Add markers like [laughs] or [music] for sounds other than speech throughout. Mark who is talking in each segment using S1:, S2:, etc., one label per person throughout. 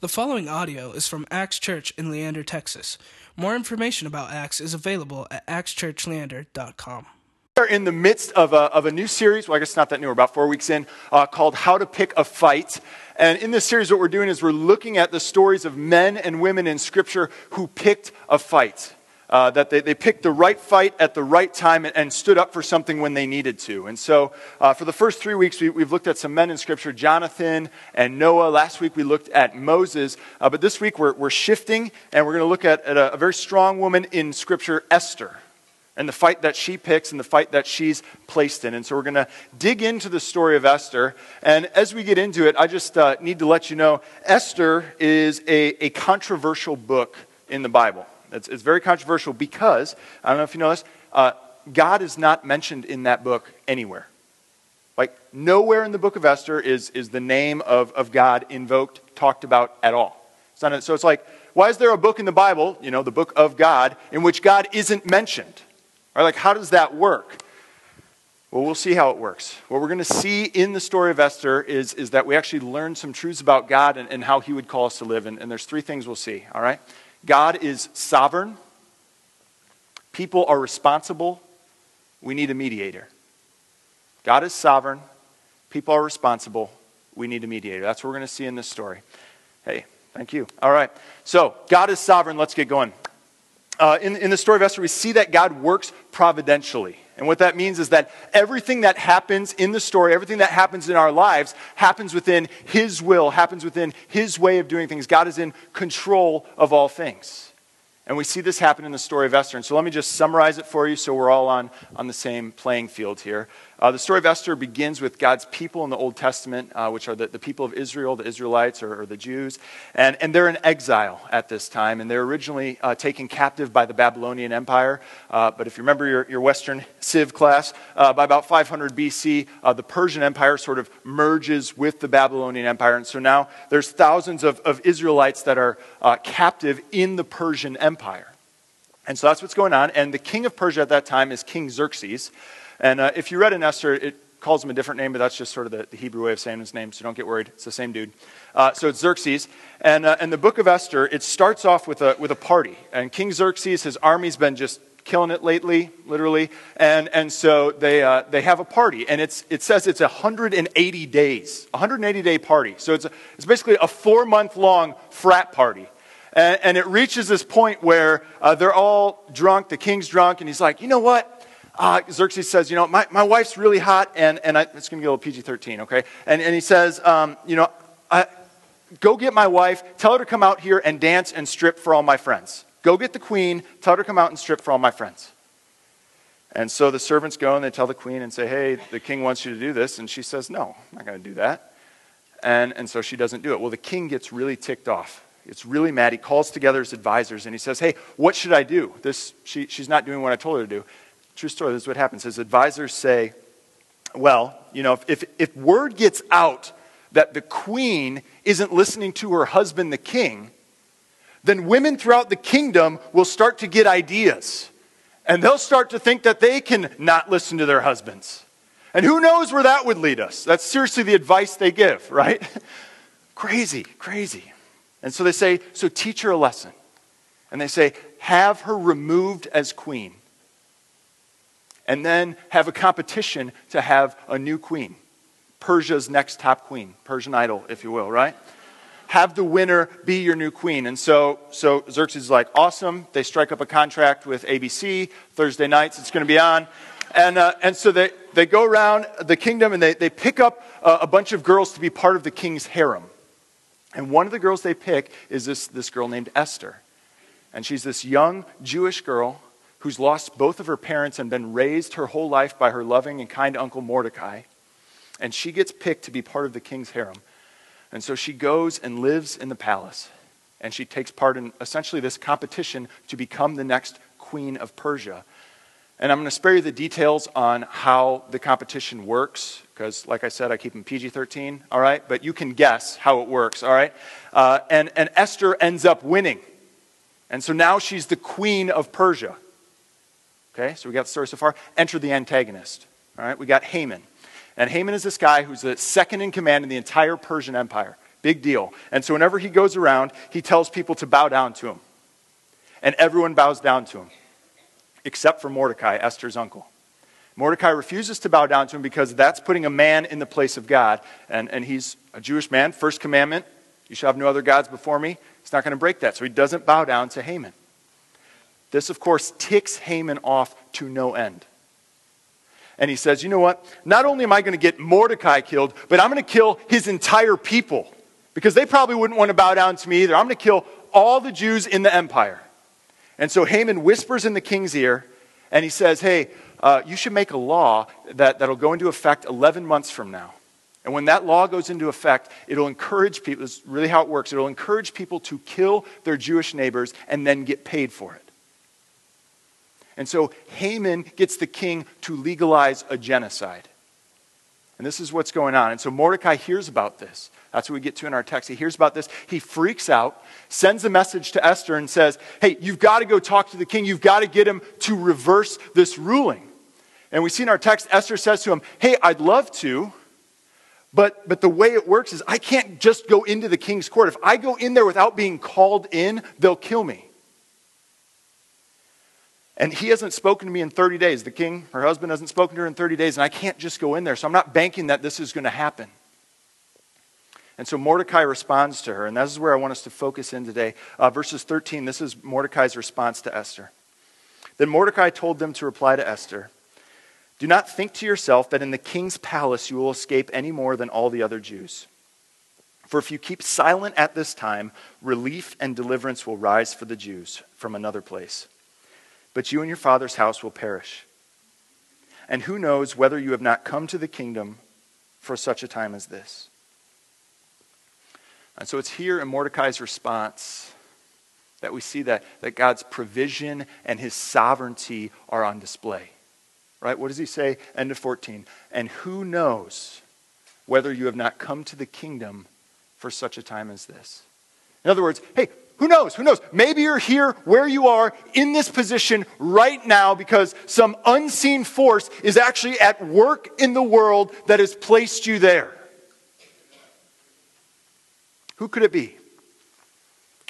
S1: The following audio is from Axe Church in Leander, Texas. More information about Axe is available at axechurchleander.com.
S2: We are in the midst of a, of a new series, well, I guess not that new, we're about four weeks in, uh, called How to Pick a Fight. And in this series, what we're doing is we're looking at the stories of men and women in Scripture who picked a fight. Uh, that they, they picked the right fight at the right time and, and stood up for something when they needed to. And so, uh, for the first three weeks, we, have looked at some men in Scripture Jonathan and Noah. Last week, we looked at Moses. Uh, but this week, we're, we're shifting and we're going to look at, at a, a very strong woman in Scripture, Esther and the fight that she picks and the fight that she's placed in. And so we're going to dig into the story of Esther. And as we get into it, I just uh, need to let you know Esther is a, a controversial book in the Bible. It's, it's, very controversial because, I don't know if you know this, uh, God is not mentioned in that book anywhere. Like, nowhere in the book of Esther is, is the name of, of God invoked, talked about at all. It's not, so it's like, why is there a book in the Bible, you know, the book of God, in which God isn't mentioned? Right? Like, how does that work? Well, we'll see how it works. What we're going to see in the story of Esther is, is that we actually learn some truths about God and, and how He would call us to live. And, and there's three things we'll see, all right? God is sovereign, people are responsible, we need a mediator. God is sovereign, people are responsible, we need a mediator. That's what we're going to see in this story. Hey, thank you. All right. So, God is sovereign. Let's get going. Uh, in, in the story of Esther, we see that God works providentially. And what that means is that everything that happens in the story, everything that happens in our lives, happens within His will, happens within His way of doing things. God is in control of all things. And we see this happen in the story of Esther. And so let me just summarize it for you so we're all on, on the same playing field here. Uh, the story of Esther begins with God's people in the Old Testament, uh, which are the, the people of Israel, the Israelites or, or, the Jews. And, and they're in exile at this time. And they're originally uh, taken captive by the Babylonian Empire. Uh, but if you remember your, your Western Civ class, uh, by about 500 BC, uh, the Persian Empire sort of merges with the Babylonian Empire. And so now there's thousands of, of Israelites that are captive in the Persian Empire. And so that's what's going on. And the king of Persia at that time is King Xerxes. And uh, if you read in Esther, it calls him a different name, but that's just sort of the, the Hebrew way of saying his name, so don't get worried. It's the same dude. Uh, so it's Xerxes. And, uh, and the book of Esther, it starts off with a, with a party. And King Xerxes, his army's been just killing it lately, literally. And, and so they, uh, they have a party. And it's, it says it's 180 days, 180 day party. So it's, a, it's basically a four month long frat party. And, and, it reaches this point where uh, they're all drunk, the king's drunk, and he's like, you know what? Uh, Xerxes says, you know, my, my wife's really hot, and, and I, it's going to be a little PG 13, okay? And, and he says, um, you know, I, go get my wife, tell her to come out here and dance and strip for all my friends. Go get the queen, tell her to come out and strip for all my friends. And so the servants go and they tell the queen and say, hey, the king wants you to do this. And she says, no, I'm not going to do that. And, and so she doesn't do it. Well, the king gets really ticked off. It's really mad. He calls together his advisors and he says, hey, what should I do? This, she, she's not doing what I told her to do. True story, this is what happens. His advisors say, well, you know, if, if, if word gets out that the queen isn't listening to her husband, the king, then women throughout the kingdom will start to get ideas. And they'll start to think that they can not listen to their husbands. And who knows where that would lead us? That's seriously the advice they give, [laughs] right? crazy, crazy. And so they say, so teach her a lesson. And they say, have her removed as queen and then have a competition to have a new queen. Persia's next top queen, Persian idol, if you will, right? Have the winner be your new queen. And so, so Xerxes is like, awesome. They strike up a contract with ABC. Thursday nights, it's going to be on. And, uh, and so they, they go around the kingdom and they, they pick up a, a bunch of girls to be part of the king's harem. And one of the girls they pick is this, this girl named Esther. And she's this young Jewish girl who's lost both of her parents and been raised her whole life by her loving and kind uncle Mordecai. And she gets picked to be part of the king's harem. And so she goes and lives in the palace. And she takes part in essentially this competition to become the next queen of Persia. And I'm going to spare you the details on how the competition works, because, like I said, I keep them PG 13, all right? But you can guess how it works, all right? Uh, and, and Esther ends up winning. And so now she's the queen of Persia. Okay, so we got the story so far. Enter the antagonist. All right, we got Haman. And Haman is this guy who's the second in command in the entire Persian Empire. Big deal. And so whenever he goes around, he tells people to bow down to him. And everyone bows down to him, except for Mordecai, Esther's uncle. Mordecai refuses to bow down to him because that's putting a man in the place of God. And, and he's a Jewish man. First commandment you shall have no other gods before me. He's not going to break that. So he doesn't bow down to Haman. This, of course, ticks Haman off to no end. And he says, You know what? Not only am I going to get Mordecai killed, but I'm going to kill his entire people because they probably wouldn't want to bow down to me either. I'm going to kill all the Jews in the empire. And so Haman whispers in the king's ear and he says, Hey, uh, you should make a law that, that'll go into effect 11 months from now. And when that law goes into effect, it'll encourage people, this is really how it works, it'll encourage people to kill their Jewish neighbors and then get paid for it. And so Haman gets the king to legalize a genocide. And this is what's going on. And so Mordecai hears about this. That's what we get to in our text. He hears about this. He freaks out, sends a message to Esther, and says, Hey, you've got to go talk to the king. You've got to get him to reverse this ruling. And we see in our text, Esther says to him, Hey, I'd love to, but, but the way it works is I can't just go into the king's court. If I go in there without being called in, they'll kill me. And he hasn't spoken to me in 30 days. The king, her husband, hasn't spoken to her in 30 days, and I can't just go in there. So I'm not banking that this is going to happen. And so Mordecai responds to her, and this is where I want us to focus in today. Uh, verses 13, this is Mordecai's response to Esther. Then Mordecai told them to reply to Esther Do not think to yourself that in the king's palace you will escape any more than all the other Jews. For if you keep silent at this time, relief and deliverance will rise for the Jews from another place. But you and your father's house will perish. And who knows whether you have not come to the kingdom for such a time as this? And so it's here in Mordecai's response that we see that, that God's provision and his sovereignty are on display. Right? What does he say? End of 14. And who knows whether you have not come to the kingdom for such a time as this? In other words, hey, who knows? Who knows? Maybe you're here where you are in this position right now because some unseen force is actually at work in the world that has placed you there. Who could it be?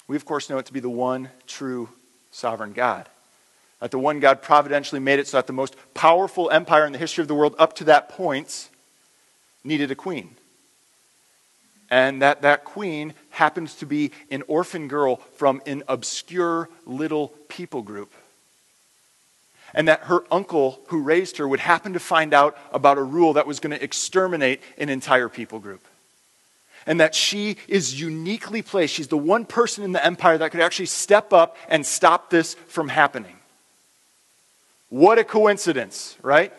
S2: We, of course, know it to be the one true sovereign God. That the one God providentially made it so that the most powerful empire in the history of the world up to that point needed a queen. And that that queen happens to be an orphan girl from an obscure little people group. And that her uncle who raised her would happen to find out about a rule that was going to exterminate an entire people group and that she is uniquely placed. She's the one person in the empire that could actually step up and stop this from happening. What a coincidence, right?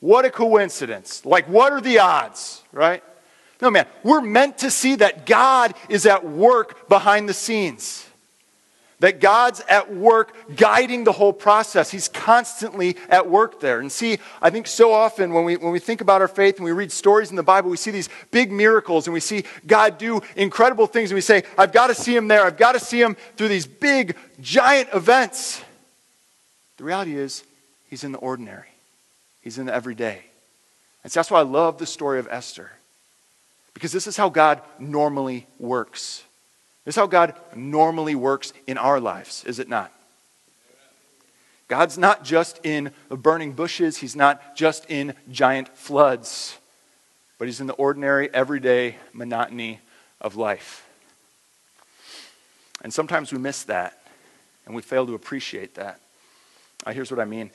S2: What a coincidence. Like, what are the odds, right? No, man, we're meant to see that God is at work behind the scenes that God's at work guiding the whole process. He's constantly at work there. And see, I think so often when we, when we think about our faith and we read stories in the Bible, we see these big miracles and we see God do incredible things and we say, I've got to see him there. I've got to see him through these big, giant events. The reality is, he's in the ordinary, he's in the everyday. And so that's why I love the story of Esther. Because this is how God normally works. This is how God normally works in our lives, is it not? God's not just in the burning bushes, He's not just in giant floods, but He's in the ordinary, everyday monotony of life. And sometimes we miss that, and we fail to appreciate that. Uh, here's what I mean.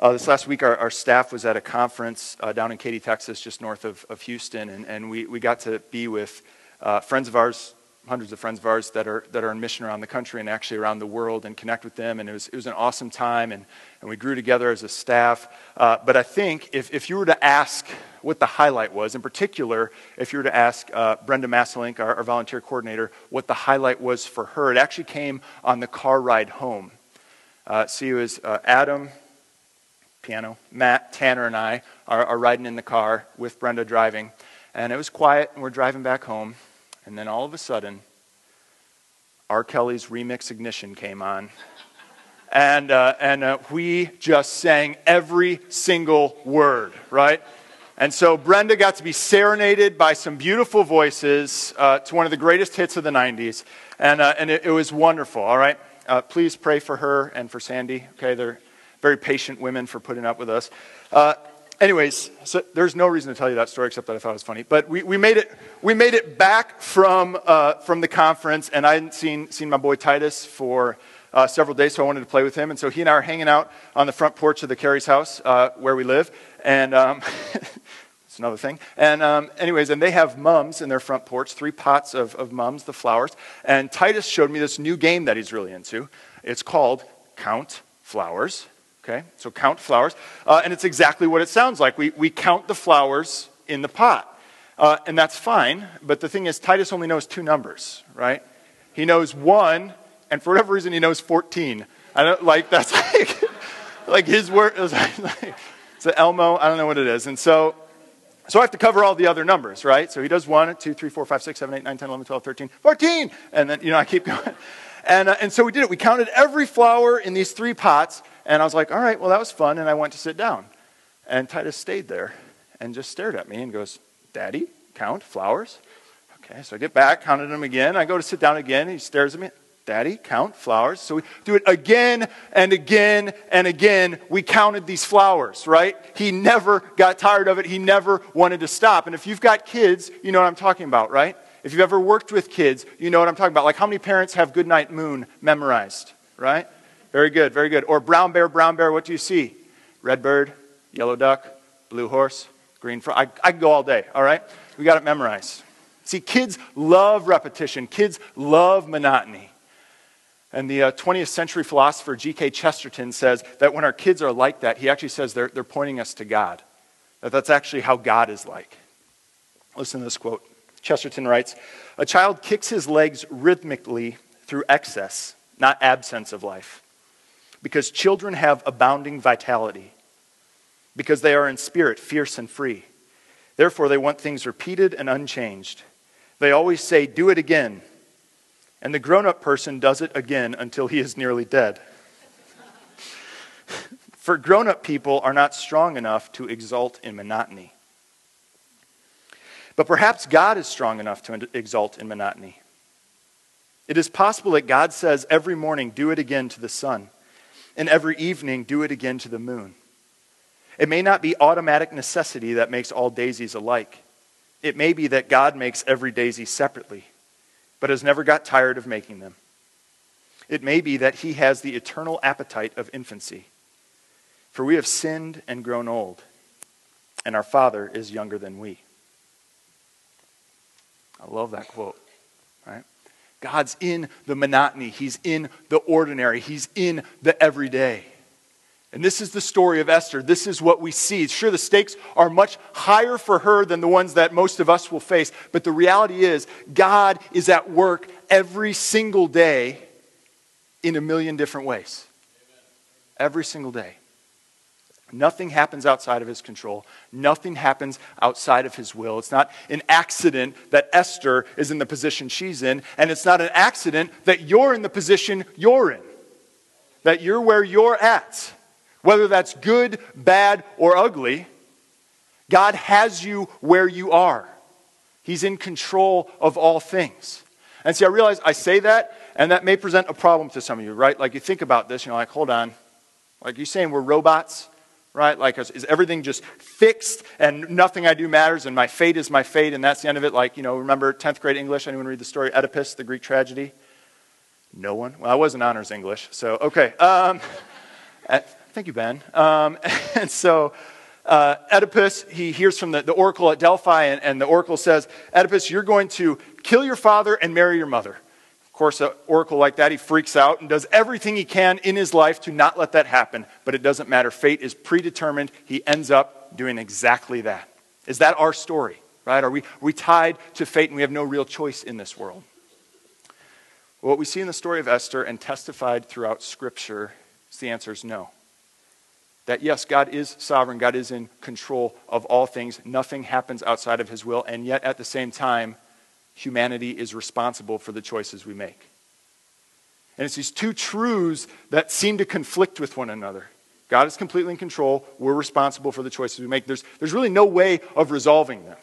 S2: Uh, this last week, our, our, staff was at a conference uh, down in Katy, Texas, just north of, of Houston, and, and we, we got to be with uh, friends of ours hundreds of friends of ours that are, that are in mission around the country and actually around the world and connect with them. And it was, it was an awesome time, and, and we grew together as a staff. Uh, but I think if, if you were to ask what the highlight was, in particular, if you were to ask uh, Brenda Masselink, our, our, volunteer coordinator, what the highlight was for her, it actually came on the car ride home. Uh, see, it was uh, Adam, piano, Matt, Tanner, and I are, are riding in the car with Brenda driving. And it was quiet, and we're driving back home. And then all of a sudden, R. Kelly's remix Ignition came on. And, uh, and uh, we just sang every single word, right? And so Brenda got to be serenaded by some beautiful voices uh, to one of the greatest hits of the 90s. And, uh, and it, it, was wonderful, all right? Uh, please pray for her and for Sandy, okay? They're very patient women for putting up with us. Uh, anyways, so there's no reason to tell you that story except that I thought it was funny. But we, we, made, it, we made it back from, uh, from the conference, and I hadn't seen, seen my boy Titus for uh, several days, so I wanted to play with him. And so he and I are hanging out on the front porch of the Carey's house uh, where we live. And um, [laughs] it's another thing. And, um, anyways, and they have mums in their front porch, three pots of, of mums, the flowers. And Titus showed me this new game that he's really into. It's called Count Flowers. Okay, so count flowers. Uh, and it's exactly what it sounds like. We, we count the flowers in the pot. Uh, and that's fine, but the thing is, Titus only knows two numbers, right? He knows one, and for whatever reason, he knows 14. I don't like that's [laughs] like, like his word. Like, [laughs] it's an Elmo. I don't know what it is. And so, so I have to cover all the other numbers, right? So he does 1, 2, 3, 4, 5, 6, 7, 8, 9, 10, 11, 12, 13, 14. And then, you know, I keep [laughs] going. And, uh, and so we did it. We counted every flower in these three pots. And I was like, all right, well, that was fun. And I went to sit down. And Titus stayed there and just stared at me and goes, Daddy, count flowers? Okay, so I get back, counted them again. I go to sit down again. He stares at me. Daddy, count flowers. So we do it again and again and again. We counted these flowers, right? He never got tired of it. He never wanted to stop. And if you've got kids, you know what I'm talking about, right? If you've ever worked with kids, you know what I'm talking about. Like how many parents have Goodnight Moon memorized, right? Very good, very good. Or brown bear, brown bear, what do you see? Red bird, yellow duck, blue horse, green frog. I, I go all day, all right? We got it memorized. See, kids love repetition, kids love monotony. And the uh, 20th century philosopher G.K. Chesterton says that when our kids are like that, he actually says they're, they're pointing us to God. That that's actually how God is like. Listen to this quote. Chesterton writes A child kicks his legs rhythmically through excess, not absence of life. Because children have abounding vitality. Because they are in spirit fierce and free. Therefore, they want things repeated and unchanged. They always say, Do it again and the grown up person does it again until he is nearly dead. [laughs] For grown up people are not strong enough to exult in monotony. But perhaps God is strong enough to exult in monotony. It is possible that God says every morning, do it again to the sun, and every evening, do it again to the moon. It may not be automatic necessity that makes all daisies alike. It may be that God makes every daisy separately but has never got tired of making them. It may be that he has the eternal appetite of infancy. For we have sinned and grown old, and our Father is younger than we. I love that quote, right? God's in the monotony, He's in the ordinary, He's in the everyday. And this is the story of Esther. This is what we see. Sure, the stakes are much higher for her than the ones that most of us will face, but the reality is, God is at work every single day in a million different ways. Every single day. Nothing happens outside of his control. Nothing happens outside of his will. It's not an accident that Esther is in the position she's in, and it's not an accident that you're in the position you're in, that you're where you're at. Whether that's good, bad, or ugly, God has you where you are. He's in control of all things. And see, I realize I say that, and that may present a problem to some of you, right? Like you think about this, you're like, hold on. Like you're saying we're robots, right? Like, is, everything just fixed and nothing I do matters and my fate is my fate and that's the end of it? Like, you know, remember 10th grade English? Anyone read the story Oedipus, the Greek tragedy? No one? Well, I was in honors English, so okay. Um, [laughs] Thank you, Ben. Um, [laughs] and so uh, Oedipus, he hears from the, the oracle at Delphi, and, and, the oracle says, Oedipus, you're going to kill your father and marry your mother. Course, an oracle like that, he freaks out and does everything he can in his life to not let that happen. But it doesn't matter. Fate is predetermined. He ends up doing exactly that. Is that our story, right? Are we, are we tied to fate and we have no real choice in this world? Well, what we see in the story of Esther and testified throughout Scripture is the answer is no. That yes, God is sovereign, God is in control of all things. Nothing happens outside of his will, and yet at the same time, humanity is responsible for the choices we make. And it's these two truths that seem to conflict with one another. God is completely in control. We're responsible for the choices we make. There's, there's really no way of resolving them.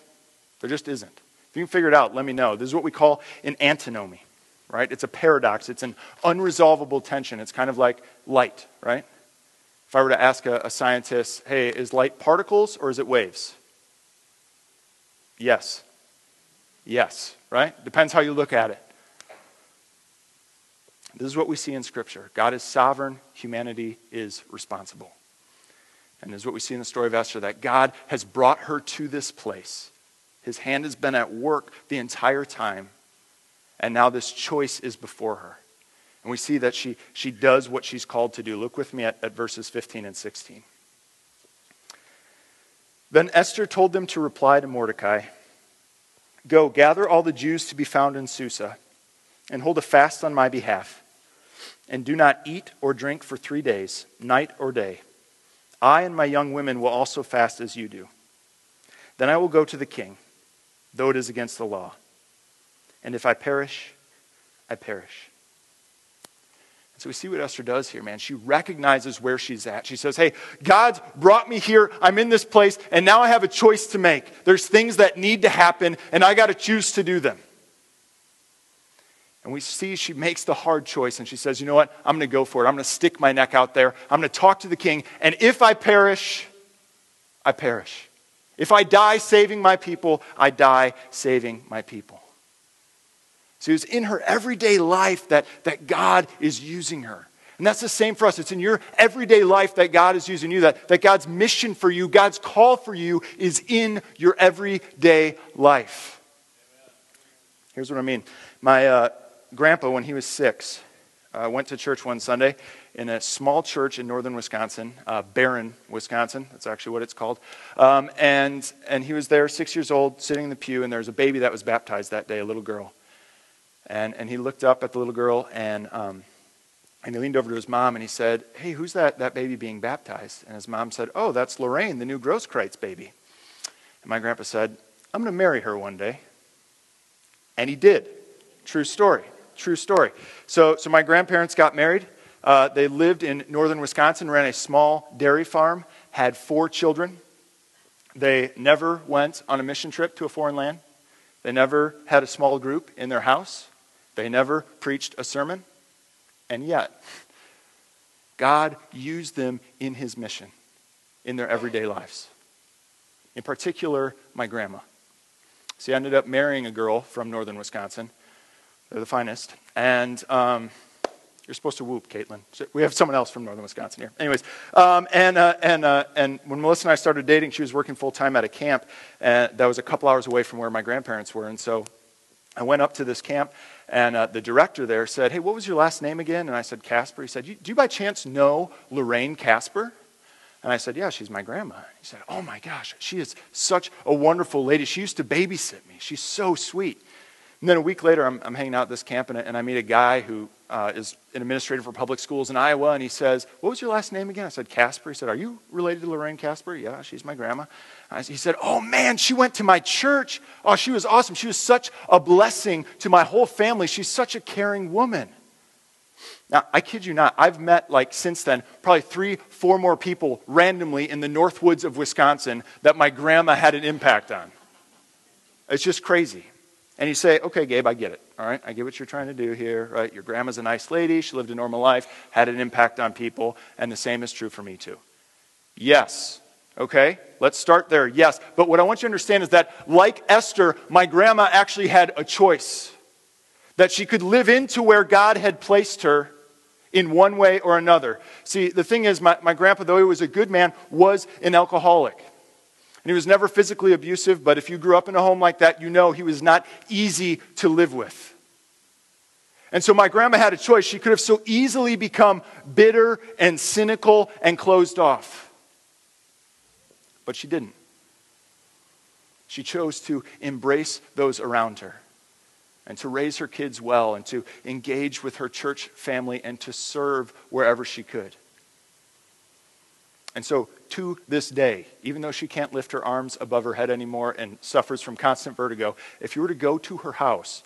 S2: There just isn't. If you can figure it out, let me know. This is what we call an antinomy, right? It's a paradox. It's an unresolvable tension. It's kind of like light, right? If I were to ask a, a scientist, hey, is light particles or is it waves? Yes. Yes, right? Depends how you look at it. This is what we see in Scripture God is sovereign, humanity is responsible. And this is what we see in the story of Esther that God has brought her to this place. His hand has been at work the entire time, and now this choice is before her. And we see that she, she does what she's called to do. Look with me at, at verses 15 and 16. Then Esther told them to reply to Mordecai Go, gather all the Jews to be found in Susa, and hold a fast on my behalf and do not eat or drink for three days, night or day. I and my young women will also fast as you do. Then I will go to the king, though it is against the law. And if I perish, I perish. So we see what Esther does here, man. She recognizes where she's at. She says, Hey, God's brought me here. I'm in this place, and now I have a choice to make. There's things that need to happen, and I got to choose to do them. And we see she makes the hard choice and she says, You know what? I'm going to go for it. I'm going to stick my neck out there. I'm going to talk to the king. And if I perish, I perish. If I die saving my people, I die saving my people. So it's in her everyday life that, that God is using her. And that's the same for us. It's in your everyday life that God is using you, that, that God's mission for you, God's call for you is in your everyday life. Here's what I mean. My, uh, grandpa, when he was six, uh, went to church one Sunday in a small church in northern Wisconsin, uh, Barron, Wisconsin. That's actually what it's called. Um, and, and he was there, six years old, sitting in the pew, and there was a baby that was baptized that day, a little girl. And, and he looked up at the little girl, and, um, and he leaned over to his mom, and he said, Hey, who's that, that baby being baptized? And his mom said, Oh, that's Lorraine, the new Grosskreutz baby. And my grandpa said, I'm going to marry her one day. And he did. True story. True story. So, so my grandparents got married. Uh, they lived in northern Wisconsin, ran a small dairy farm, had four children. They never went on a mission trip to a foreign land. They never had a small group in their house. They never preached a sermon. And yet, God used them in his mission, in their everyday lives. In particular, my grandma. See, I ended up marrying a girl from northern Wisconsin they're the finest. And um, you're supposed to whoop, Caitlin. We have someone else from northern Wisconsin here. Anyways, um, and, uh, and, uh, and when Melissa and I started dating, she was working full time at a camp and that was a couple hours away from where my grandparents were. And so I went up to this camp, and uh, the director there said, Hey, what was your last name again? And I said, Casper. He said, Do you by chance know Lorraine Casper? And I said, Yeah, she's my grandma. He said, Oh my gosh, she is such a wonderful lady. She used to babysit me. She's so sweet. And then a week later, I'm, I'm hanging out at this camp, and, and I meet a guy who uh, is an administrator for public schools in Iowa, and he says, What was your last name again? I said, Casper. He said, Are you related to Lorraine Casper? Yeah, she's my grandma. He said, Oh man, she went to my church. Oh, she was awesome. She was such a blessing to my whole family. She's such a caring woman. Now, I kid you not, I've met, like, since then, probably three, four more people randomly in the North Woods of Wisconsin that my grandma had an impact on. It's just crazy. And you say, okay, Gabe, I get it. All right, I get what you're trying to do here, right? Your grandma's a nice lady. She lived a normal life, had an impact on people, and the same is true for me too. Yes. Okay, let's start there. Yes. But what I want you to understand is that, like Esther, my grandma actually had a choice. That she could live into where God had placed her in one way or another. See, the thing is, my, my grandpa, though he was a good man, was an alcoholic. And he was never physically abusive, but if you grew up in a home like that, you know he was not easy to live with. And so my grandma had a choice. She could have so easily become bitter and cynical and closed off. But she didn't. She chose to embrace those around her and to raise her kids well and to engage with her church family and to serve wherever she could. And so, to this day, even though she can't lift her arms above her head anymore and suffers from constant vertigo, if you were to go to her house,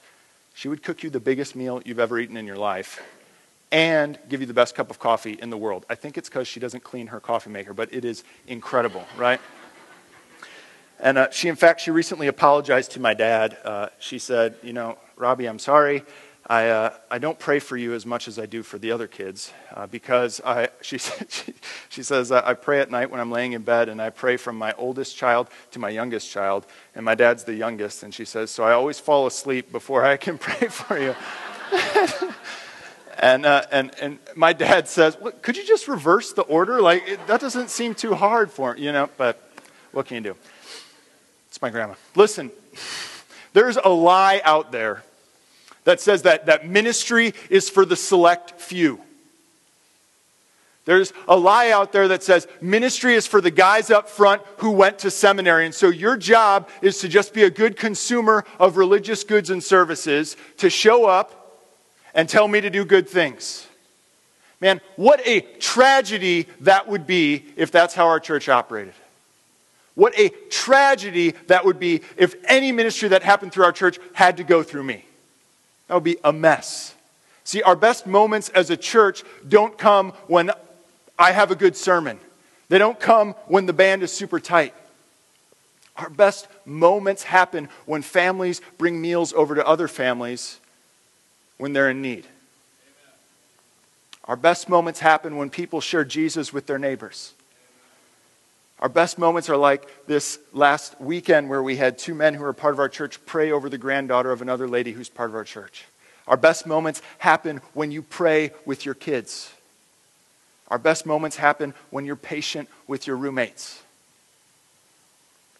S2: she would cook you the biggest meal you've ever eaten in your life. And give you the best cup of coffee in the world. I think it's because she doesn't clean her coffee maker, but it is incredible, right? And uh, she, in fact, she recently apologized to my dad. Uh, she said, You know, Robbie, I'm sorry. I, uh, I don't pray for you as much as I do for the other kids uh, because I, [laughs] she, she, she says, I pray at night when I'm laying in bed and I pray from my oldest child to my youngest child. And my dad's the youngest. And she says, So I always fall asleep before I can [laughs] pray for you. [laughs] and, uh, and, and my dad says, well, Could you just reverse the order? Like, it, that doesn't seem too hard for you know, but what can you do? It's my grandma. Listen, there's a lie out there that says that, that ministry is for the select few. There's a lie out there that says ministry is for the guys up front who went to seminary. And so your job is to just be a good consumer of religious goods and services, to show up and tell me to do good things. Man, what a tragedy that would be if that's how our church operated. What a tragedy that would be if any ministry that happened through our church had to go through me. That would be a mess. See, our best moments as a church don't come when I have a good sermon, they don't come when the band is super tight. Our best moments happen when families bring meals over to other families when they're in need. Our best moments happen when people share Jesus with their neighbors. Our best moments are like this last weekend where we had two men who are part of our church pray over the granddaughter of another lady who's part of our church. Our best moments happen when you pray with your kids. Our best moments happen when you're patient with your roommates.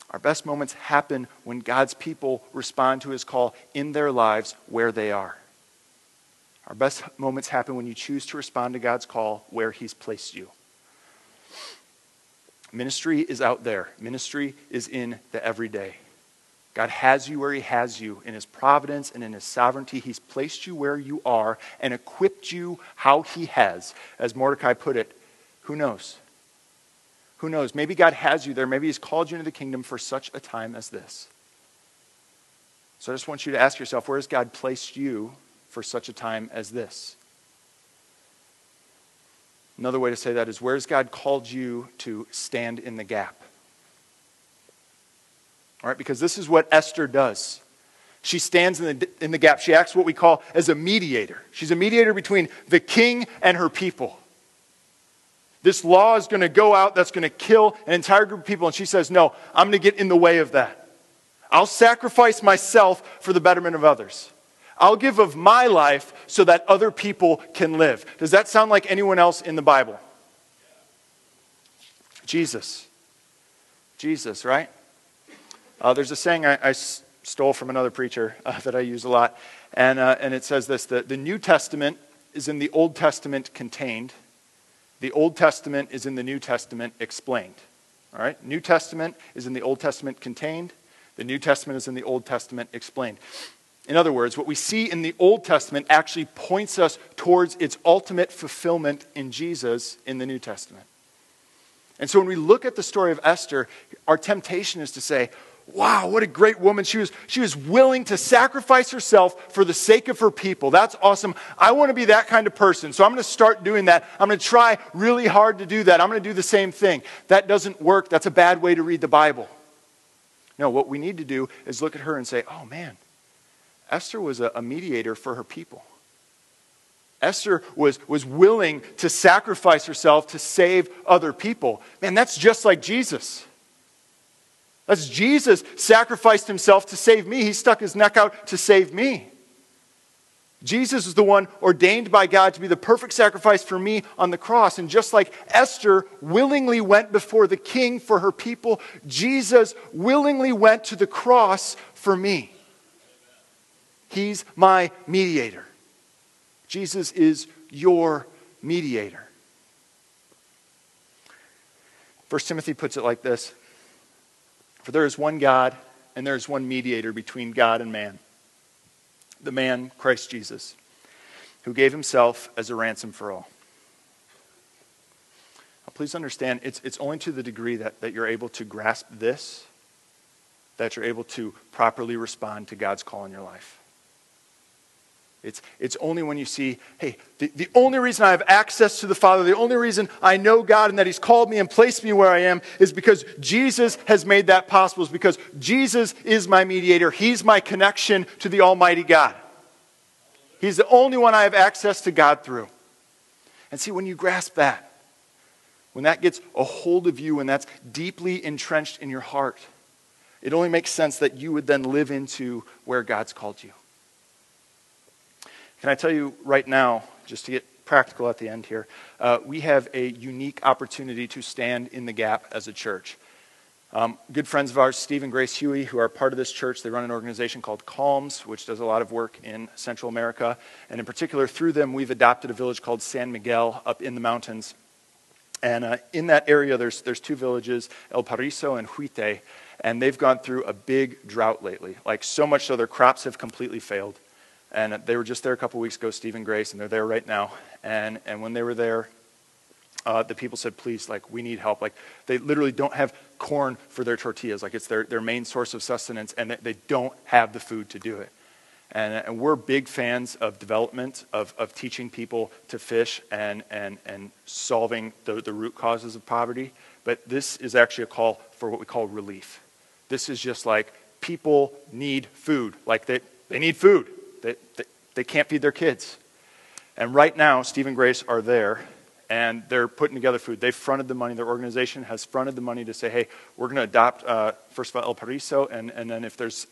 S2: Our best moments happen when God's people respond to his call in their lives where they are. Our best moments happen when you choose to respond to God's call where he's placed you. Ministry is out there, ministry is in the everyday. God has you where He has you in His providence and in His sovereignty. He's placed you where you are and equipped you how He has. As Mordecai put it, who knows? Who knows? Maybe God has you there. Maybe He's called you into the kingdom for such a time as this. So I just want you to ask yourself where has God placed you for such a time as this? Another way to say that is where's God called you to stand in the gap? All right, because this is what Esther does. She stands in the, in the gap. She acts what we call as a mediator. She's a mediator between the king and her people. This law is going to go out that's going to kill an entire group of people. And she says, No, I'm going to get in the way of that. I'll sacrifice myself for the betterment of others. I'll give of my life so that other people can live. Does that sound like anyone else in the Bible? Jesus. Jesus, right? Uh, there's a saying I, stole from another preacher uh, [laughs] that I use a lot, and, uh, and it says this the, the New Testament is in the Old Testament contained, the Old Testament is in the New Testament explained. All right? New Testament is in the Old Testament contained, the New Testament is in the Old Testament explained. In other words, what we see in the Old Testament actually points us towards its ultimate fulfillment in Jesus in the New Testament. And so when we look at the story of Esther, our temptation is to say, wow, what a great woman. She was, she was willing to sacrifice herself for the sake of her people. That's awesome. I want to be that kind of person. So I'm going to start doing that. I'm going to try really hard to do that. I'm going to do the same thing. That doesn't work. That's a bad way to read the Bible. No, what we need to do is look at her and say, oh man, Esther was a, a mediator for her people. Esther was, was willing to sacrifice herself to save other people. Man, that's just like Jesus. That's Jesus sacrificed himself to save me. He stuck his neck out to save me. Jesus is the one ordained by God to be the perfect sacrifice for me on the cross. And just like Esther willingly went before the king for her people, Jesus willingly went to the cross for me. He's my mediator. Jesus is your mediator. First Timothy puts it like this For there is one God, and there is one mediator between God and man, the man, Christ Jesus, who gave himself as a ransom for all. Now, please understand, it's, it's only to the degree that, that you're able to grasp this that you're able to properly respond to God's call in your life. It's, it's only when you see, hey, the, the only reason I have access to the Father, the only reason I know God and that He's called me and placed me where I am is because Jesus has made that possible, is because Jesus is my mediator. He's my connection to the Almighty God. He's the only one I have access to God through. And see, when you grasp that, when that gets a hold of you and that's deeply entrenched in your heart, it only makes sense that you would then live into where God's called you. Can I tell you right now, just to get practical at the end here, uh, we have a unique opportunity to stand in the gap as a church. Um, good friends of ours, Steve and Grace Huey, who are part of this church, they run an organization called Calms, which does a lot of work in Central America. And in particular, through them, we've adopted a village called San Miguel up in the mountains. And uh, in that area, there's, there's two villages, El Paraiso and Huite, and they've gone through a big drought lately. Like, so much so their crops have completely failed. And they were just there a couple weeks ago, Steve and Grace, and they're there right now. And, and when they were there, uh, the people said, please, like, we need help. Like, they literally don't have corn for their tortillas. Like, it's their, their main source of sustenance, and they don't have the food to do it. And, and we're big fans of development, of, of teaching people to fish and, and, and solving the, the root causes of poverty. But this is actually a call for what we call relief. This is just like people need food. Like, they, they need food. They, they, they can't feed their kids. And right now, Steve and Grace are there and they're putting together food. They've fronted the money. Their organization has fronted the money to say, hey, we're going to adopt, uh, first of all, El Paraiso, and, and then if there's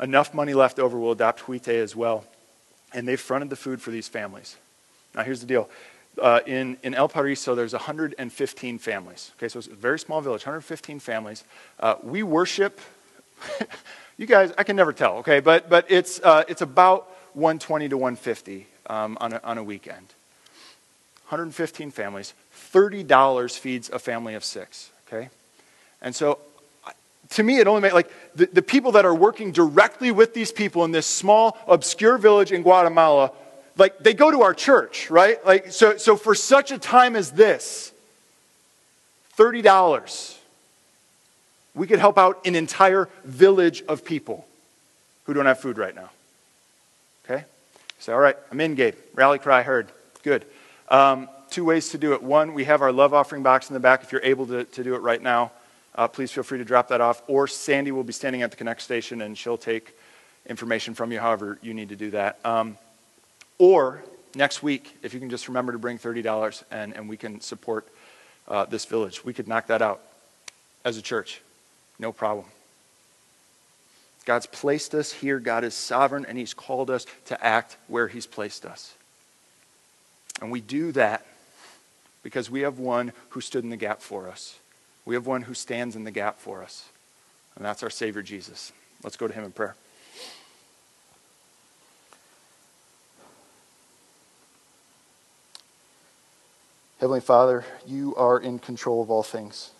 S2: enough money left over, we'll adopt Huite as well. And they've fronted the food for these families. Now, here's the deal. Uh, in, in El Paraiso, there's 115 families. Okay, so it's a very small village, 115 families. Uh, we worship, [laughs] you guys, I can never tell, okay, but, but it's, uh, it's about 120 to 150 um, on, a, on a weekend. 115 families. $30 feeds a family of six, okay? And so to me, it only makes like the, the people that are working directly with these people in this small, obscure village in Guatemala, like they go to our church, right? Like, so, so for such a time as this, $30, we could help out an entire village of people who don't have food right now. So, all right, I'm in, Gabe. Rally cry heard. Good. Um, two ways to do it. One, we have our love offering box in the back. If you're able to, to do it right now, uh, please feel free to drop that off. Or Sandy will be standing at the Connect station and she'll take information from you however you need to do that. Um, or next week, if you can just remember to bring $30 and, and we can support uh, this village, we could knock that out as a church. No problem. God's placed us here. God is sovereign, and He's called us to act where He's placed us. And we do that because we have one who stood in the gap for us. We have one who stands in the gap for us. And that's our Savior Jesus. Let's go to Him in prayer. Heavenly Father, you are in control of all things.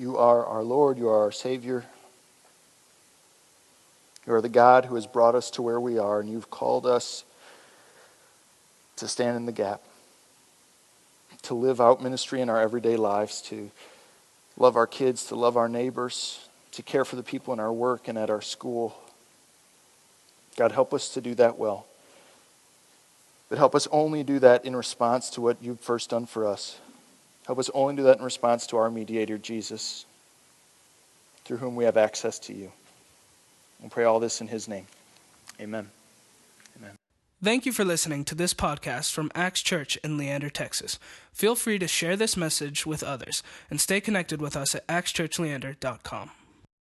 S2: You are our Lord, you are our Savior. You are the God who has brought us to where we are, and you've called us to stand in the gap, to live out ministry in our everyday lives, to love our kids, to love our neighbors, to care for the people in our work and at our school. God, help us to do that well. But help us only do that in response to what you've first done for us. Help us only do that in response to our mediator, Jesus, through whom we have access to you. We pray all this in his name. Amen.
S1: Amen. Thank you for listening to this podcast from Axe Church in Leander, Texas. Feel free to share this message with others and stay connected with us at axchurchleander.com.